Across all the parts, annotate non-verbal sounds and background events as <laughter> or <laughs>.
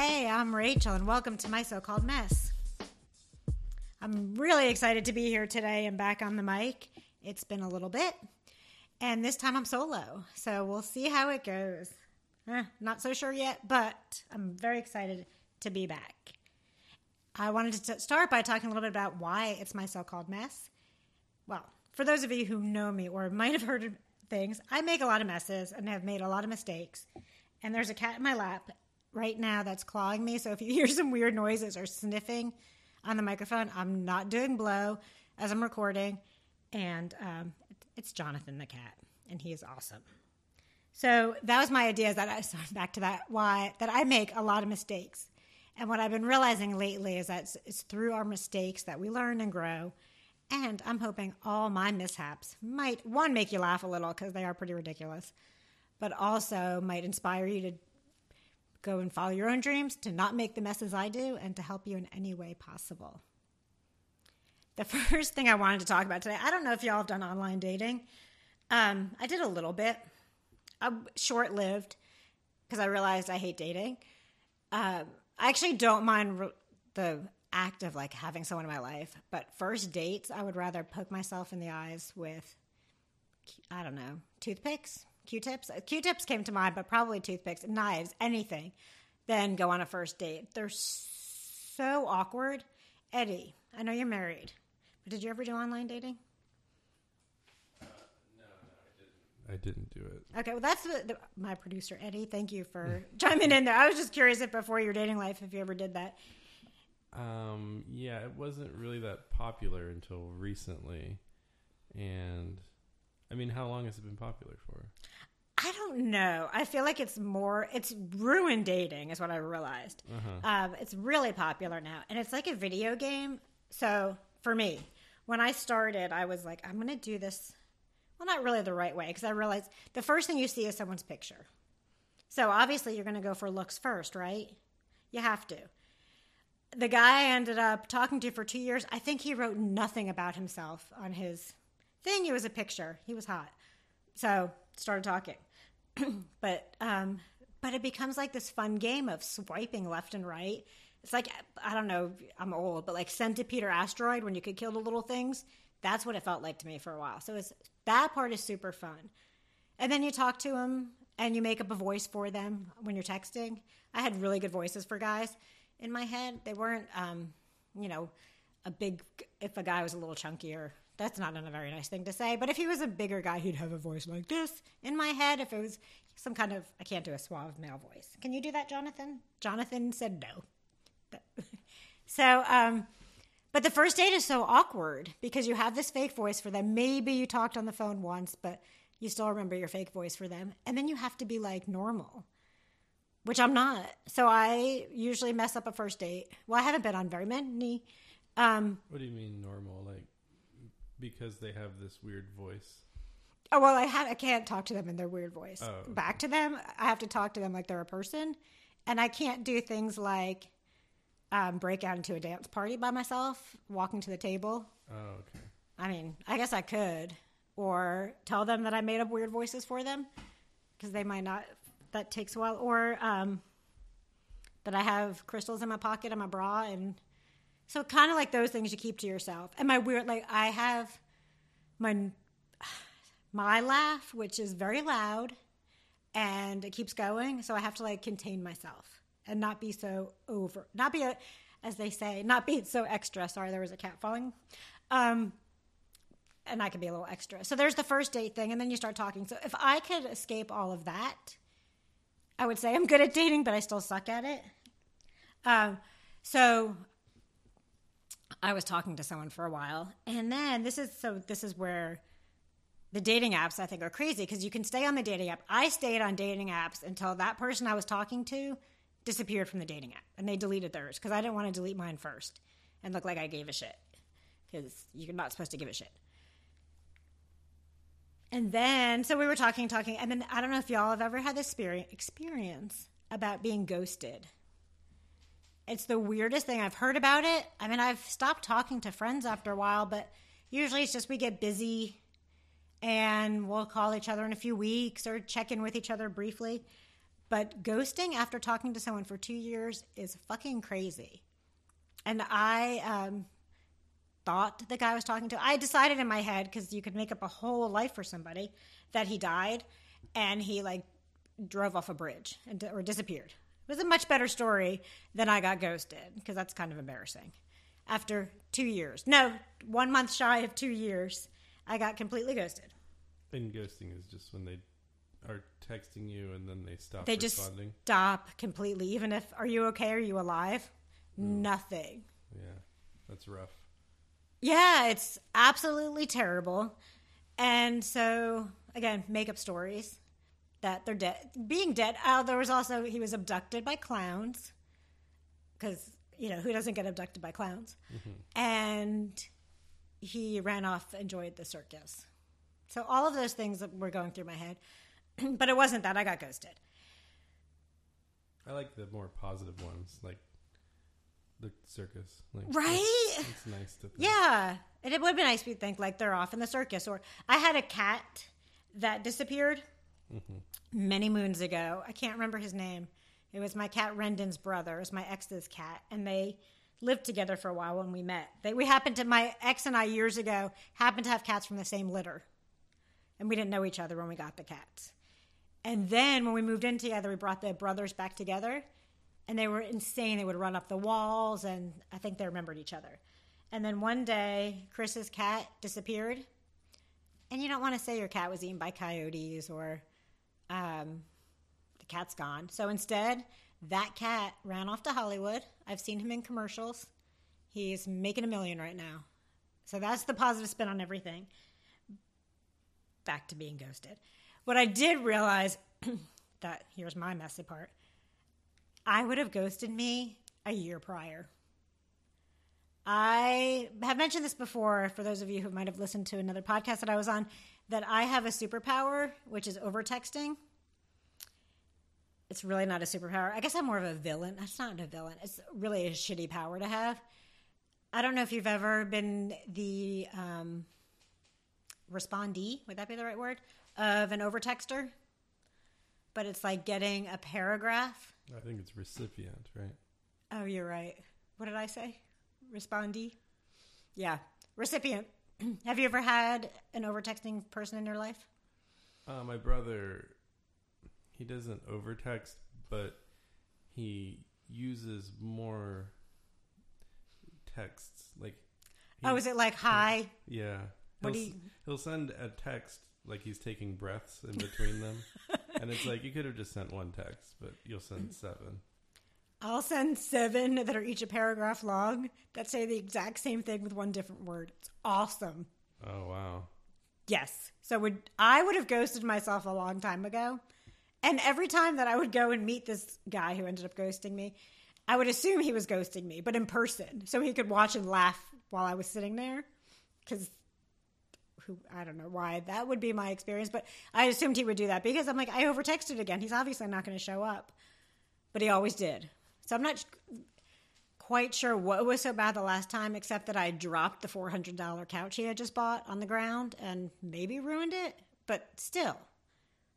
Hey, I'm Rachel, and welcome to my so called mess. I'm really excited to be here today and back on the mic. It's been a little bit, and this time I'm solo, so we'll see how it goes. Eh, not so sure yet, but I'm very excited to be back. I wanted to start by talking a little bit about why it's my so called mess. Well, for those of you who know me or might have heard things, I make a lot of messes and have made a lot of mistakes. And there's a cat in my lap right now that's clawing me. So if you <laughs> hear some weird noises or sniffing on the microphone, I'm not doing blow as I'm recording. And um, it's Jonathan the cat, and he is awesome. So that was my idea. Is that I <laughs> sorry, back to that why that I make a lot of mistakes, and what I've been realizing lately is that it's, it's through our mistakes that we learn and grow. And I'm hoping all my mishaps might one make you laugh a little because they are pretty ridiculous, but also might inspire you to go and follow your own dreams, to not make the messes I do, and to help you in any way possible. The <laughs> first thing I wanted to talk about today, I don't know if y'all have done online dating. Um, I did a little bit, short lived, because I realized I hate dating. Um, I actually don't mind re- the act of like having someone in my life, but first dates, I would rather poke myself in the eyes with, I don't know, toothpicks Q-tips. Q-tips came to mind, but probably toothpicks, knives, anything. Then go on a first date. They're so awkward. Eddie, I know you're married, but did you ever do online dating? Uh, no, no, I didn't. I didn't do it. Okay, well, that's the, the, my producer Eddie. Thank you for <laughs> chiming in there. I was just curious if before your dating life, if you ever did that. Um, yeah, it wasn't really that popular until recently, and I mean, how long has it been popular for? I don't know. I feel like it's more. It's ruined dating, is what I realized. Uh-huh. Um, it's really popular now, and it's like a video game. So for me, when I started, I was like, I'm going to do this. Well, not really the right way, because I realized the first thing you see is someone's picture. So obviously, you're going to go for looks first, right? You have to. The guy I ended up talking to for two years, I think he wrote nothing about himself on his thing. It was a picture. He was hot. So started talking. <clears throat> but um, but it becomes like this fun game of swiping left and right. It's like I don't know, I'm old, but like Centipede or Asteroid when you could kill the little things. That's what it felt like to me for a while. So it's that part is super fun. And then you talk to them and you make up a voice for them when you're texting. I had really good voices for guys in my head. They weren't, um, you know, a big. If a guy was a little chunkier, that's not a very nice thing to say. But if he was a bigger guy, he'd have a voice like this in my head. If it was some kind of, I can't do a suave male voice. Can you do that, Jonathan? Jonathan said no. <laughs> so, um, but the first date is so awkward because you have this fake voice for them. Maybe you talked on the phone once, but you still remember your fake voice for them. And then you have to be like normal, which I'm not. So I usually mess up a first date. Well, I haven't been on very many. Um, what do you mean normal? Like because they have this weird voice. Oh well, I have I can't talk to them in their weird voice. Oh, okay. Back to them, I have to talk to them like they're a person, and I can't do things like um, break out into a dance party by myself, walking to the table. Oh, okay. I mean, I guess I could, or tell them that I made up weird voices for them because they might not. That takes a while, or um, that I have crystals in my pocket in my bra and so kind of like those things you keep to yourself. And my weird, like I have my my laugh, which is very loud, and it keeps going. So I have to like contain myself and not be so over, not be a, as they say, not be so extra. Sorry, there was a cat falling. Um, and I could be a little extra. So there's the first date thing, and then you start talking. So if I could escape all of that, I would say I'm good at dating, but I still suck at it. Um, so I was talking to someone for a while, and then this is so this is where the dating apps I think are crazy because you can stay on the dating app. I stayed on dating apps until that person I was talking to disappeared from the dating app, and they deleted theirs because I didn't want to delete mine first and look like I gave a shit because you're not supposed to give a shit. And then, so we were talking, talking, and then I don't know if y'all have ever had this experience about being ghosted. It's the weirdest thing. I've heard about it. I mean, I've stopped talking to friends after a while, but usually it's just we get busy and we'll call each other in a few weeks or check in with each other briefly. But ghosting after talking to someone for two years is fucking crazy. And I um, thought the guy I was talking to, I decided in my head, because you could make up a whole life for somebody, that he died and he like drove off a bridge or disappeared. It was a much better story than I got ghosted, because that's kind of embarrassing. After two years, no, one month shy of two years, I got completely ghosted. And ghosting is just when they are texting you and then they stop responding. They just stop completely. Even if, are you okay? Are you alive? Hmm. Nothing. Yeah, that's rough. Yeah, it's absolutely terrible. And so, again, make up stories that they're dead. Being dead. Uh, there was also, he was abducted by clowns. Because, you know, who doesn't get abducted by clowns? And he ran off, enjoyed the circus. So, all of those things were going through my head. <clears throat> but it wasn't that. I got ghosted. I like the more positive ones, like the circus. Like, Right? It's, it's nice to think. Yeah, and it would be nice if you think like they're off in the circus. Or I had a cat that disappeared many moons ago. I can't remember his name. It was my cat Rendon's brother. It was my ex's cat, and they lived together for a while when we met. They, we happened to my ex and I years ago happened to have cats from the same litter, and we didn't know each other when we got the cats. And then when we moved in together, we brought the brothers back together, and they were insane. They would run up the walls, and I think they remembered each other. And then one day, Chris's cat disappeared, and you don't want to say your cat was eaten by coyotes or um, the cat's gone. So instead, that cat ran off to Hollywood. I've seen him in commercials. He's making a million right now. So that's the positive spin on everything. Back to being ghosted. What I did realize <clears throat> that here's my messy part. I would have ghosted me a year prior. I have mentioned this before for those of you who might have listened to another podcast that I was on that I have a superpower, which is over texting. It's really not a superpower. I guess I'm more of a villain. That's not a villain. It's really a shitty power to have. I don't know if you've ever been the um, respondee, would that be the right word, of an overtexter? But it's like getting a paragraph. I think it's recipient, right? Oh, you're right. What did I say? Respondee? Yeah. Recipient. <clears throat> Have you ever had an overtexting person in your life? Uh, my brother, he doesn't overtext, but he uses more texts. Like, Oh, is it like hi? yeah, What he'll, do you- he'll send a text like he's taking breaths in between them, <laughs> and it's like you could have just sent one text, but you'll send seven. I'll send seven that are each a paragraph long that say the exact same thing with one different word. It's awesome. Oh wow! Yes. So would I would have ghosted myself a long time ago. And every time that I would go and meet this guy who ended up ghosting me, I would assume he was ghosting me, but in person, so he could watch and laugh while I was sitting there. Because who I don't know why that would be my experience, but I assumed he would do that because I'm like I overtexted again. He's obviously not going to show up, but he always did. So I'm not quite sure what was so bad the last time, except that I dropped the $400 couch he had just bought on the ground and maybe ruined it. But still,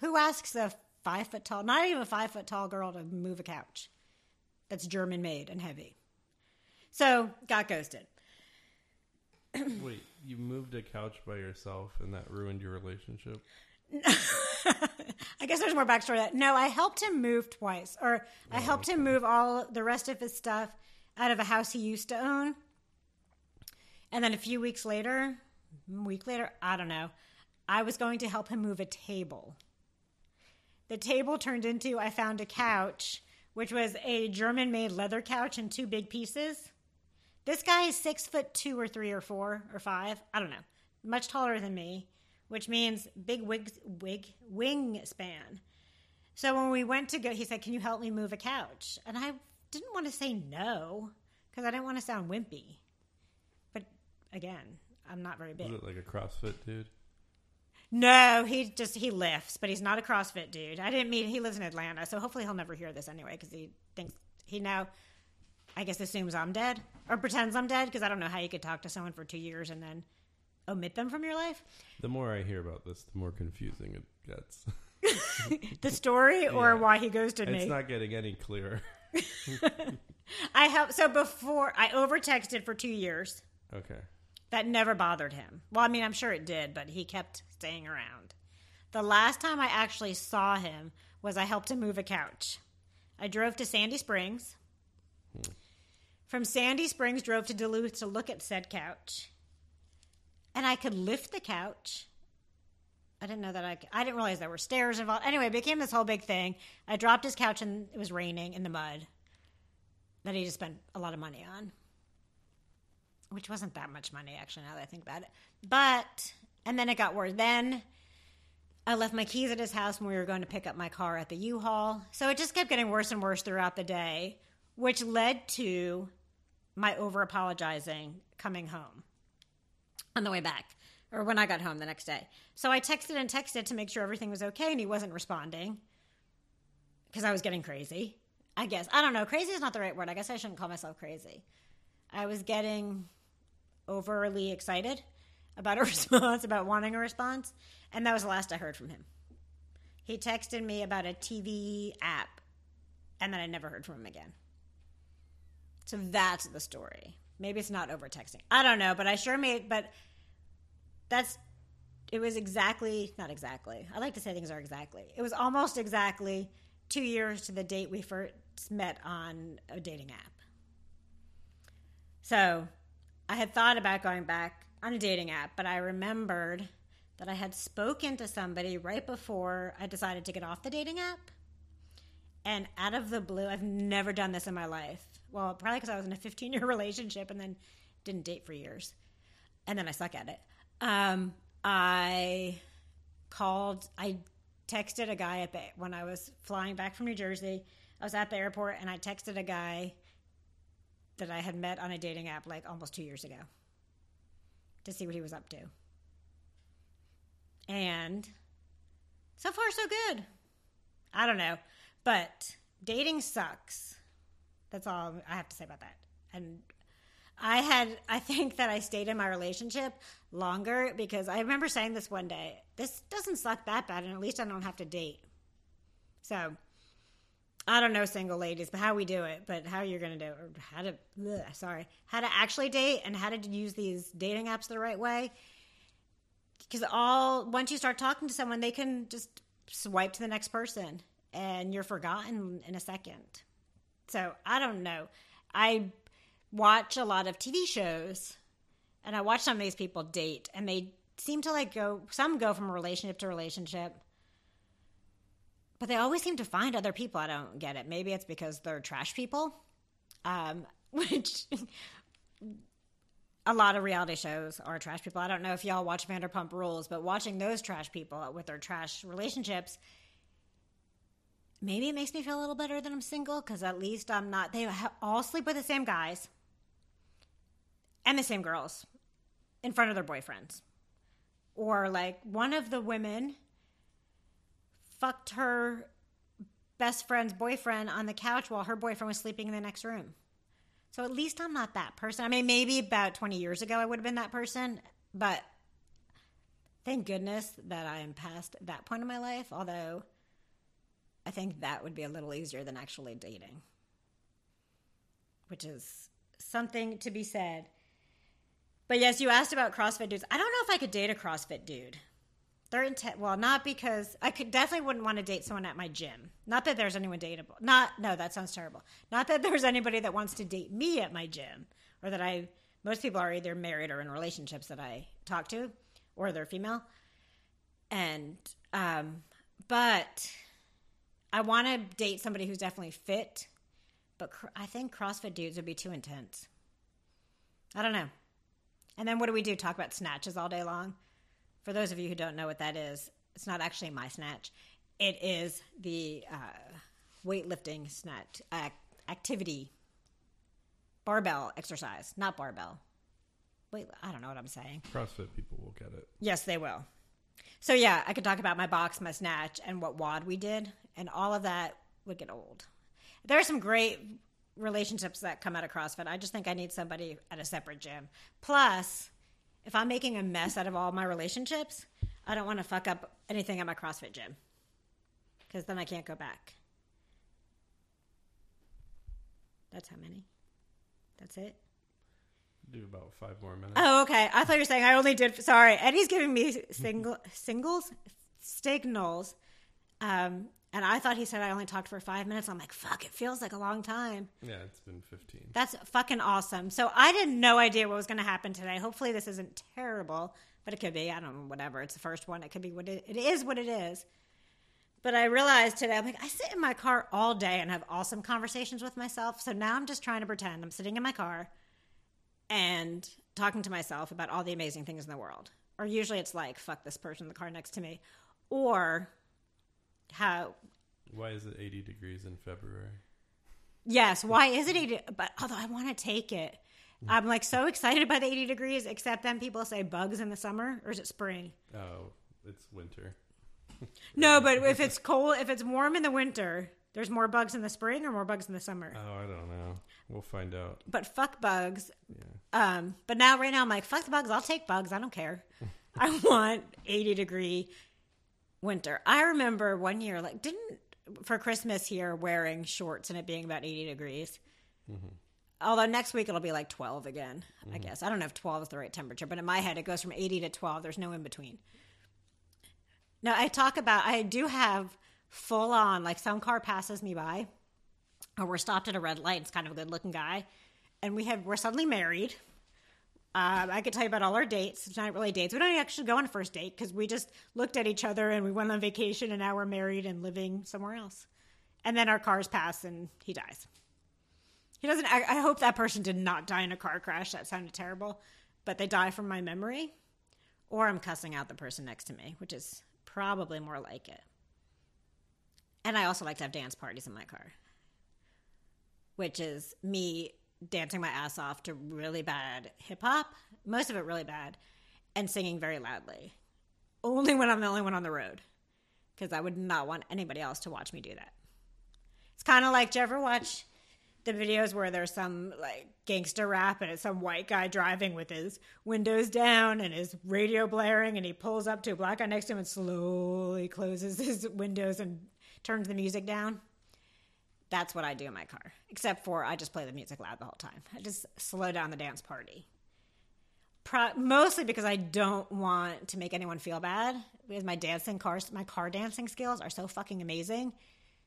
who asks a five foot tall, not even a five foot tall girl to move a couch that's German made and heavy? So, got ghosted. Wait, you moved a couch by yourself, and that ruined your relationship? <laughs> I guess there's more backstory to that. No, I helped him move twice, or I oh, helped him move all the rest of his stuff out of a house he used to own. And then a few weeks later, a week later, I don't know, I was going to help him move a table. The table turned into I found a couch, which was a German made leather couch in two big pieces. This guy is six foot two or three or four or five. I don't know. Much taller than me, which means big wig, wig wingspan. So when we went to go, he said, "Can you help me move a couch?" And I didn't want to say no because I didn't want to sound wimpy. But again, I'm not very big. Was it like a CrossFit dude? No, he just he lifts, but he's not a CrossFit dude. I didn't meet. He lives in Atlanta, so hopefully he'll never hear this anyway because he thinks he now, I guess, assumes I'm dead or pretends I'm dead because I don't know how you could talk to someone for two years and then omit them from your life. The more I hear about this, the more confusing it gets. <laughs> the story or Yeah. why he ghosted me? It's not getting any clearer. <laughs> I have so before I over texted for two years. Okay. That never bothered him. Well, I mean, I'm sure it did, but he kept staying around. The last time I actually saw him was I helped him move a couch. I drove to Sandy Springs. Hmm. From Sandy Springs, drove to Duluth to look at said couch. And I could lift the couch. I didn't know that I I didn't realize there were stairs involved. Anyway, it became this whole big thing. I dropped his couch and it was raining in the mud that he just spent a lot of money on which wasn't that much money actually now that I think about it. But and then it got worse. Then I left my keys at his house when we were going to pick up my car at the U-Haul. So it just kept getting worse and worse throughout the day, which led to my over apologizing coming home on the way back or when I got home the next day. So I texted and texted to make sure everything was okay and he wasn't responding because I was getting crazy. I guess. I don't know. Crazy is not the right word. I guess I shouldn't call myself crazy. I was getting overly excited about a <laughs> response, about wanting a response, and that was the last I heard from him. He texted me about a TV app, and then I never heard from him again. So that's the story. Maybe it's not over texting. I don't know, but I sure made, but that's, it was exactly, not exactly. I like to say things are exactly. It was almost exactly two years to the date we first met on a dating app. So I had thought about going back on a dating app, but I remembered that I had spoken to somebody right before I decided to get off the dating app. And out of the blue, I've never done this in my life. Well, probably because I was in a <laughs> 15 year relationship and then didn't date for years. And then I suck at it. Um, I called, I texted a guy at when I was flying back from New Jersey. I was at the airport and I texted a guy that I had met on a dating app like almost two years ago to see what he was up to. And so far, so good. I don't know. But dating sucks. That's all I have to say about that. And I had, I think that I stayed in my relationship longer because I remember saying this one day this doesn't suck that bad, and at least I don't have to date. So I don't know single ladies, but how we do it, but how you're going to do it, or how to, bleh, sorry, how to actually date and how to use these dating apps the right way. Because all, once you start talking to someone, they can just swipe to the next person and you're forgotten in a second. So I don't know. I watch a lot of TV shows and I watch some of these people date and they seem to like go, some go from relationship to relationship but they always seem to find other people. I don't get it. Maybe it's because they're trash people, um, <laughs> which a lot of reality shows are trash people. I don't know if y'all watch Vanderpump Rules, but watching those trash people with their trash relationships, maybe it makes me feel a little better that I'm single because at least I'm not. They all sleep with the same guys and the same girls in front of their boyfriends, or like one of the women fucked her best friend's boyfriend on the couch while her boyfriend was sleeping in the next room. So at least I'm not that person. I mean, maybe about 20 years ago I would have been that person, but thank goodness that I am past that point in my life, although I think that would be a little easier than actually dating, which is something to be said. But yes, you asked about CrossFit dudes. I don't know if I could date a CrossFit dude. They're intent. Well, not because I could definitely wouldn't want to date someone at my gym. Not that there's anyone dateable. Not no, that sounds terrible. Not that there's anybody that wants to date me at my gym, or that I. Most people are either married or in relationships that I talk to, or they're female. And um, but I want to date somebody who's definitely fit. But cr- I think CrossFit dudes would be too intense. I don't know. And then what do we do? Talk about snatches all day long? For those of you who don't know what that is, it's not actually my snatch. It is the uh, weightlifting snatch uh, activity barbell exercise, not barbell. Wait, I don't know what I'm saying. CrossFit people will get it. Yes, they will. So yeah, I could talk about my box, my snatch, and what WOD we did, and all of that would get old. There are some great relationships that come out of CrossFit. I just think I need somebody at a separate gym. Plus, if I'm making a mess out of all my relationships, I don't want to fuck up anything at my CrossFit gym. because then I can't go back. That's how many? That's it? Do about five more minutes. Oh, okay. I thought you were saying I only did. Sorry, Eddie's giving me single singles, signals, um, and I thought he said I only talked for five minutes. I'm like, fuck, it feels like a long time. Yeah, it's been 15. That's fucking awesome. So I had no idea what was going to happen today. Hopefully this isn't terrible, but it could be. I don't know. Whatever. It's the first one. It could be what it, it is. What it is. But I realized today, I'm like, I sit in my car all day and have awesome conversations with myself. So now I'm just trying to pretend I'm sitting in my car and talking to myself about all the amazing things in the world. Or usually it's like, fuck this person in the car next to me. Or how, Why is it 80 degrees in February? yes, why is it 80? But although I want to take it, I'm like so excited by the 80 degrees, except then people say bugs in the summer, or is it spring? Oh, it's winter. No, but if it's cold, if it's warm in the winter, there's more bugs in the spring or more bugs in the summer. Oh, I don't know. We'll find out. But fuck bugs. Yeah. Um, but now right now I'm like, fuck the bugs. I'll take bugs. I don't care. <laughs> I want 80 degree winter. I remember one year, like, didn't for Christmas here wearing shorts and it being about 80 degrees. Although next week it'll be like 12 again, I guess. I don't know if 12 is the right temperature, but in my head it goes from 80 to 12. There's no in between. Now I talk about, I do have full on, like some car passes me by or we're stopped at a red light. It's kind of a good looking guy. And we have, we're suddenly married. Um, I could tell you about all our dates. It's not really dates. We don't actually go on a first date because we just looked at each other and we went on vacation and now we're married and living somewhere else. And then our cars pass and he dies. He doesn't, I, I hope that person did not die in a car crash. That sounded terrible. But they die from my memory. Or I'm cussing out the person next to me, which is probably more like it. And I also like to have dance parties in my car, which is me dancing my ass off to really bad hip hop, most of it really bad, and singing very loudly. Only when I'm the only one on the road, because I would not want anybody else to watch me do that. It's kind of like, do you ever watch the videos where there's some like gangster rap and it's some white guy driving with his windows down and his radio blaring and he pulls up to a black guy next to him and slowly closes <laughs> his windows and turns the music down? That's what I do in my car. Except for I just play the music loud the whole time. I just slow down the dance party. Pro- mostly because I don't want to make anyone feel bad. Because my dancing cars, my car dancing skills are so fucking amazing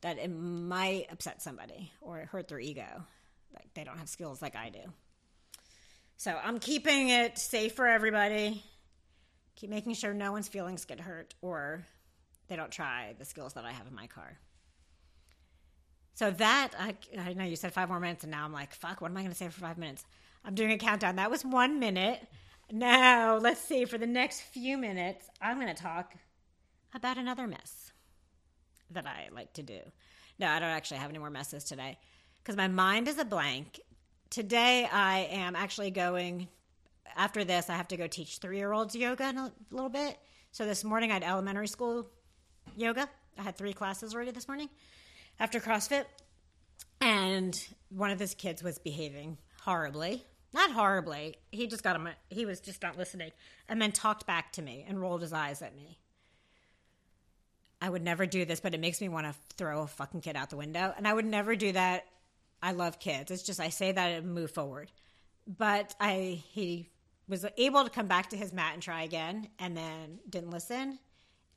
that it might upset somebody or hurt their ego. Like they don't have skills like I do. So I'm keeping it safe for everybody. Keep making sure no one's feelings get hurt or they don't try the skills that I have in my car. So that I, I know you said five more minutes, and now I'm like, fuck. What am I going to say for five minutes? I'm doing a countdown. That was one minute. Now let's see. For the next few minutes, I'm going to talk about another mess that I like to do. No, I don't actually have any more messes today because my mind is a blank. Today, I am actually going. After this, I have to go teach three-year-olds yoga in a little bit. So this morning, I had elementary school yoga. I had three classes already this morning after CrossFit. And one of his kids was behaving horribly. Not horribly. He just got him. He was just not listening, and then talked back to me and rolled his eyes at me. I would never do this, but it makes me want to throw a fucking kid out the window. And I would never do that. I love kids. It's just I say that and move forward. But I he was able to come back to his mat and try again, and then didn't listen,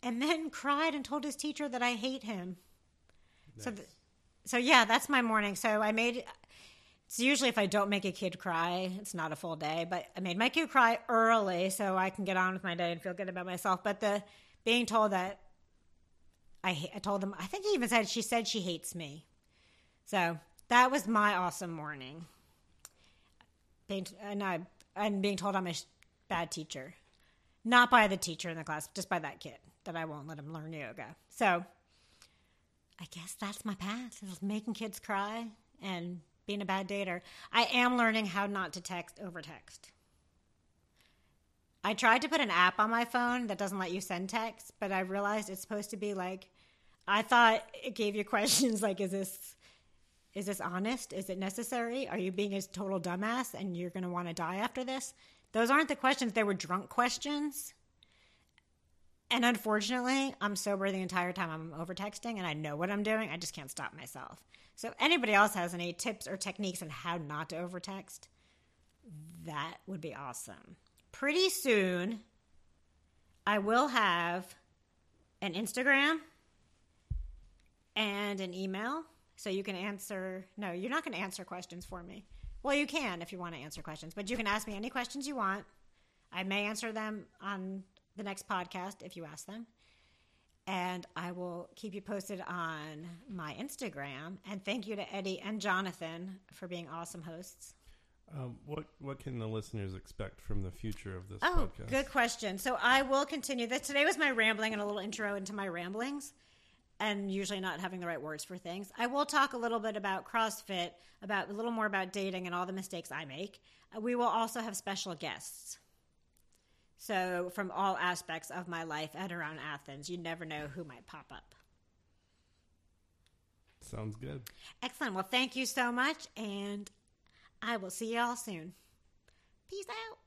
and then <laughs> cried and told his teacher that I hate him. So, th- so yeah, that's my morning. So I made. It's usually if I don't make a kid cry, it's not a full day. But I made my kid cry early so I can get on with my day and feel good about myself. But the being told that I, I told them, I think he even said she said she hates me. So that was my awesome morning. Being, and I and being told I'm a bad teacher, not by the teacher in the class, just by that kid that I won't let him learn yoga. So I guess that's my path is making kids cry and being a bad dater. I am learning how not to text over text. I tried to put an app on my phone that doesn't let you send text, but I realized it's supposed to be like I thought it gave you <laughs> questions like is this is this honest? Is it necessary? Are you being a total dumbass and you're going to want to die after this? Those aren't the questions, they were drunk questions. And unfortunately, I'm sober the entire time I'm over texting and I know what I'm doing. I just can't stop myself. So, anybody else has any tips or techniques on how not to over text? That would be awesome. Pretty soon, I will have an Instagram and an email. So you can answer. No, you're not going to answer questions for me. Well, you can if you want to answer questions, but you can ask me any questions you want. I may answer them on the next podcast if you ask them. And I will keep you posted on my Instagram. And thank you to Eddie and Jonathan for being awesome hosts. Um, what what can the listeners expect from the future of this Oh, podcast? good question. So I will continue That Today was my rambling and a little intro into my ramblings, and usually not having the right words for things. I will talk a little bit about CrossFit, about a little more about dating and all the mistakes I make. Uh, we will also have special guests. So from all aspects of my life at around Athens, you never know who might pop up. Sounds good. Excellent. Well, thank you so much, and I will see you all soon. Peace out.